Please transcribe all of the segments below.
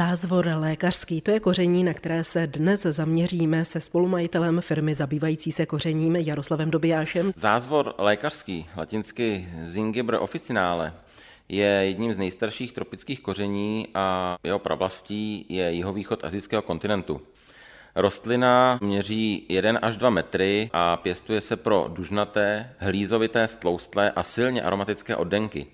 Zázvor lékařský, to je koření, na které se dnes zaměříme se spolumajitelem firmy zabývající se kořením Jaroslavem Dobijášem. Zázvor lékařský, latinsky Zingiber officinale, je jedním z nejstarších tropických koření a jeho pravlastí je jihovýchod azijského kontinentu. Rostlina měří 1 až 2 metry a pěstuje se pro dužnaté, hlízovité, stloustlé a silně aromatické oddenky.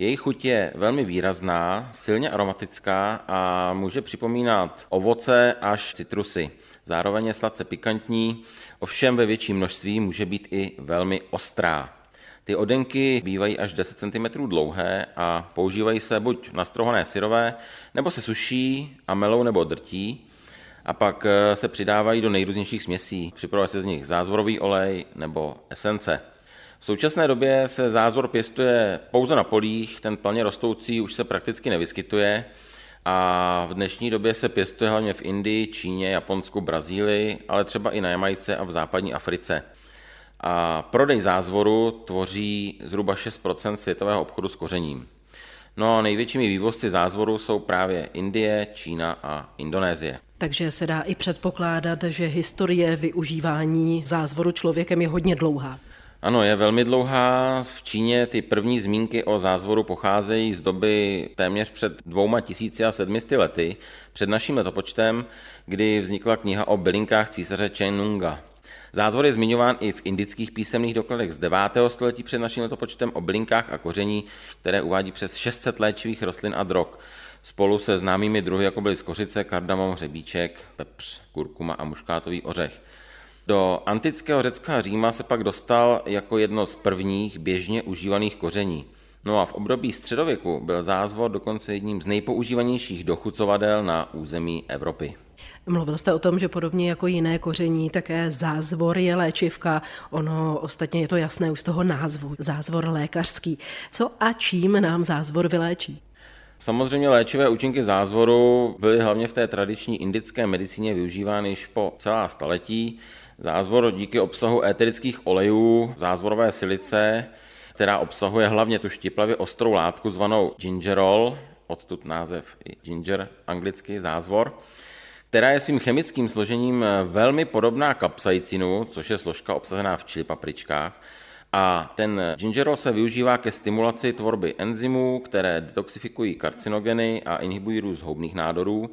Jejich chuť je velmi výrazná, silně aromatická a může připomínat ovoce až citrusy. Zároveň je sladce pikantní, ovšem ve větším množství může být i velmi ostrá. Ty odenky bývají až 10 cm dlouhé a používají se buď na strohané syrové, nebo se suší a melou nebo drtí a pak eh, se přidávají do nejrůznějších směsí. Připravuje se z nich zázvorový olej nebo esence. V současné době se zázvor pěstuje pouze na polích, ten plně rostoucí už se prakticky nevyskytuje a v dnešní době se pěstuje hlavně v Indii, Číně, Japonsku, Brazílii, ale třeba i na Jamajce a v západní Africe. A prodej zázvoru tvoří zhruba 6% světového obchodu s kořením. No a největšími vývozci zázvoru jsou právě Indie, Čína a Indonésie. Takže se dá i předpokládat, že historie využívání zázvoru člověkem je hodně dlouhá. Ano, je velmi dlouhá. V Číně ty první zmínky o zázvoru pocházejí z doby téměř před dvouma tisíci a sedmisty lety, před naším letopočtem, kdy vznikla kniha o bylinkách císaře Nunga. Zázvor je zmiňován i v indických písemných dokladech z 9. století před naším letopočtem o bylinkách a koření, které uvádí přes 600 léčivých rostlin a drog. Spolu se známými druhy, jako byly skořice, kardamom, hřebíček, pepř, kurkuma a muškátový ořech. Do antického Řecka a Říma se pak dostal jako jedno z prvních běžně užívaných koření. No a v období středověku byl zázvor dokonce jedním z nejpoužívanějších dochucovadel na území Evropy. Mluvil jste o tom, že podobně jako jiné koření, také zázvor je léčivka. Ono ostatně je to jasné už z toho názvu. Zázvor lékařský. Co a čím nám zázvor vyléčí? Samozřejmě léčivé účinky zázvoru byly hlavně v té tradiční indické medicíně využívány již po celá staletí. Zázvor díky obsahu éterických olejů, zázvorové silice, která obsahuje hlavně tu štiplavě ostrou látku zvanou gingerol, odtud název i ginger, anglicky zázvor, která je svým chemickým složením velmi podobná kapsaicinu, což je složka obsažená v čili papričkách, a ten gingerol se využívá ke stimulaci tvorby enzymů, které detoxifikují karcinogeny a inhibují růst houbných nádorů,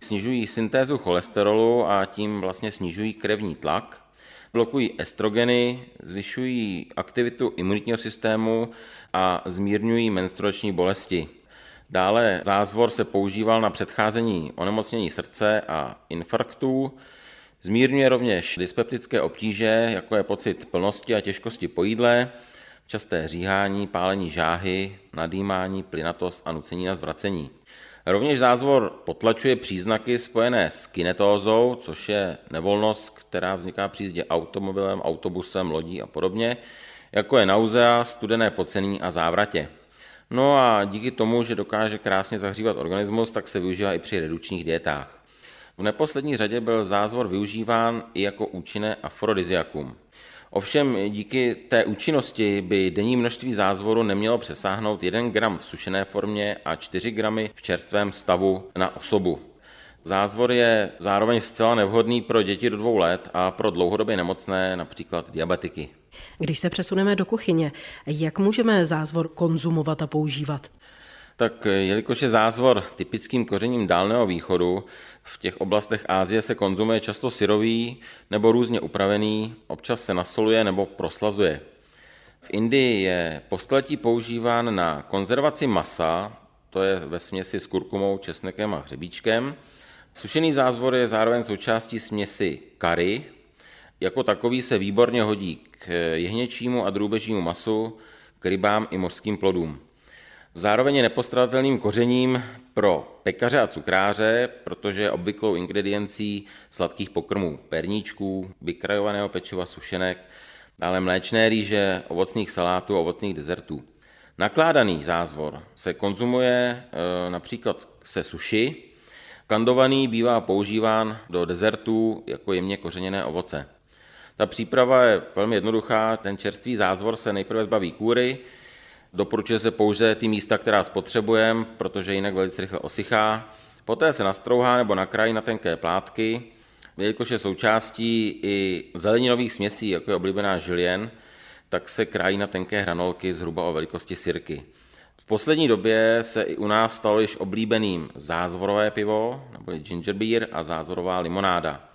snižují syntézu cholesterolu a tím vlastně snižují krevní tlak, blokují estrogeny, zvyšují aktivitu imunitního systému a zmírňují menstruační bolesti. Dále zázvor se používal na předcházení onemocnění srdce a infarktů, Zmírňuje rovněž dyspeptické obtíže, jako je pocit plnosti a těžkosti po jídle, časté říhání, pálení žáhy, nadýmání, plynatost a nucení na zvracení. Rovněž zázvor potlačuje příznaky spojené s kinetózou, což je nevolnost, která vzniká při jízdě automobilem, autobusem, lodí a podobně, jako je nauzea, studené pocení a závratě. No a díky tomu, že dokáže krásně zahřívat organismus, tak se využívá i při redukčních dietách. V neposlední řadě byl zázvor využíván i jako účinné afrodiziakum. Ovšem díky té účinnosti by denní množství zázvoru nemělo přesáhnout 1 gram v sušené formě a 4 gramy v čerstvém stavu na osobu. Zázvor je zároveň zcela nevhodný pro děti do dvou let a pro dlouhodobě nemocné, například diabetiky. Když se přesuneme do kuchyně, jak můžeme zázvor konzumovat a používat? Tak eh, jelikož je zázvor typickým kořením Dálného východu, v těch oblastech Ázie se konzumuje často syrový nebo různě upravený, občas se nasoluje nebo proslazuje. V Indii je postletí používán na konzervaci masa, to je ve směsi s kurkumou, česnekem a hřebíčkem. Sušený zázvor je zároveň součástí směsi kary. Jako takový se výborně hodí k jehněčímu a drůbežímu masu, k rybám i mořským plodům. Zároveň je nepostradatelným kořením pro pekaře a cukráře, protože je obvyklou ingrediencí sladkých pokrmů, perníčků, vykrajovaného pečiva, sušenek, dále mléčné rýže, ovocných salátů a ovocných dezertů. Nakládaný zázvor se konzumuje e, například se suši, kandovaný bývá používán do dezertů jako jemně kořeněné ovoce. Ta příprava je velmi jednoduchá, ten čerstvý zázvor se nejprve zbaví kůry, Doporučuje se pouze ty místa, která spotřebujeme, protože jinak velice rychle osychá. Poté se nastrouhá nebo nakrájí na tenké plátky, jelikož je součástí i zeleninových směsí, jako je oblíbená žilien, tak se krájí na tenké hranolky zhruba o velikosti sirky. V poslední době se i u nás stalo již oblíbeným zázvorové pivo, nebo ginger beer a zázvorová limonáda.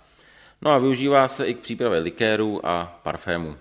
No a využívá se i k přípravě likérů a parfémů.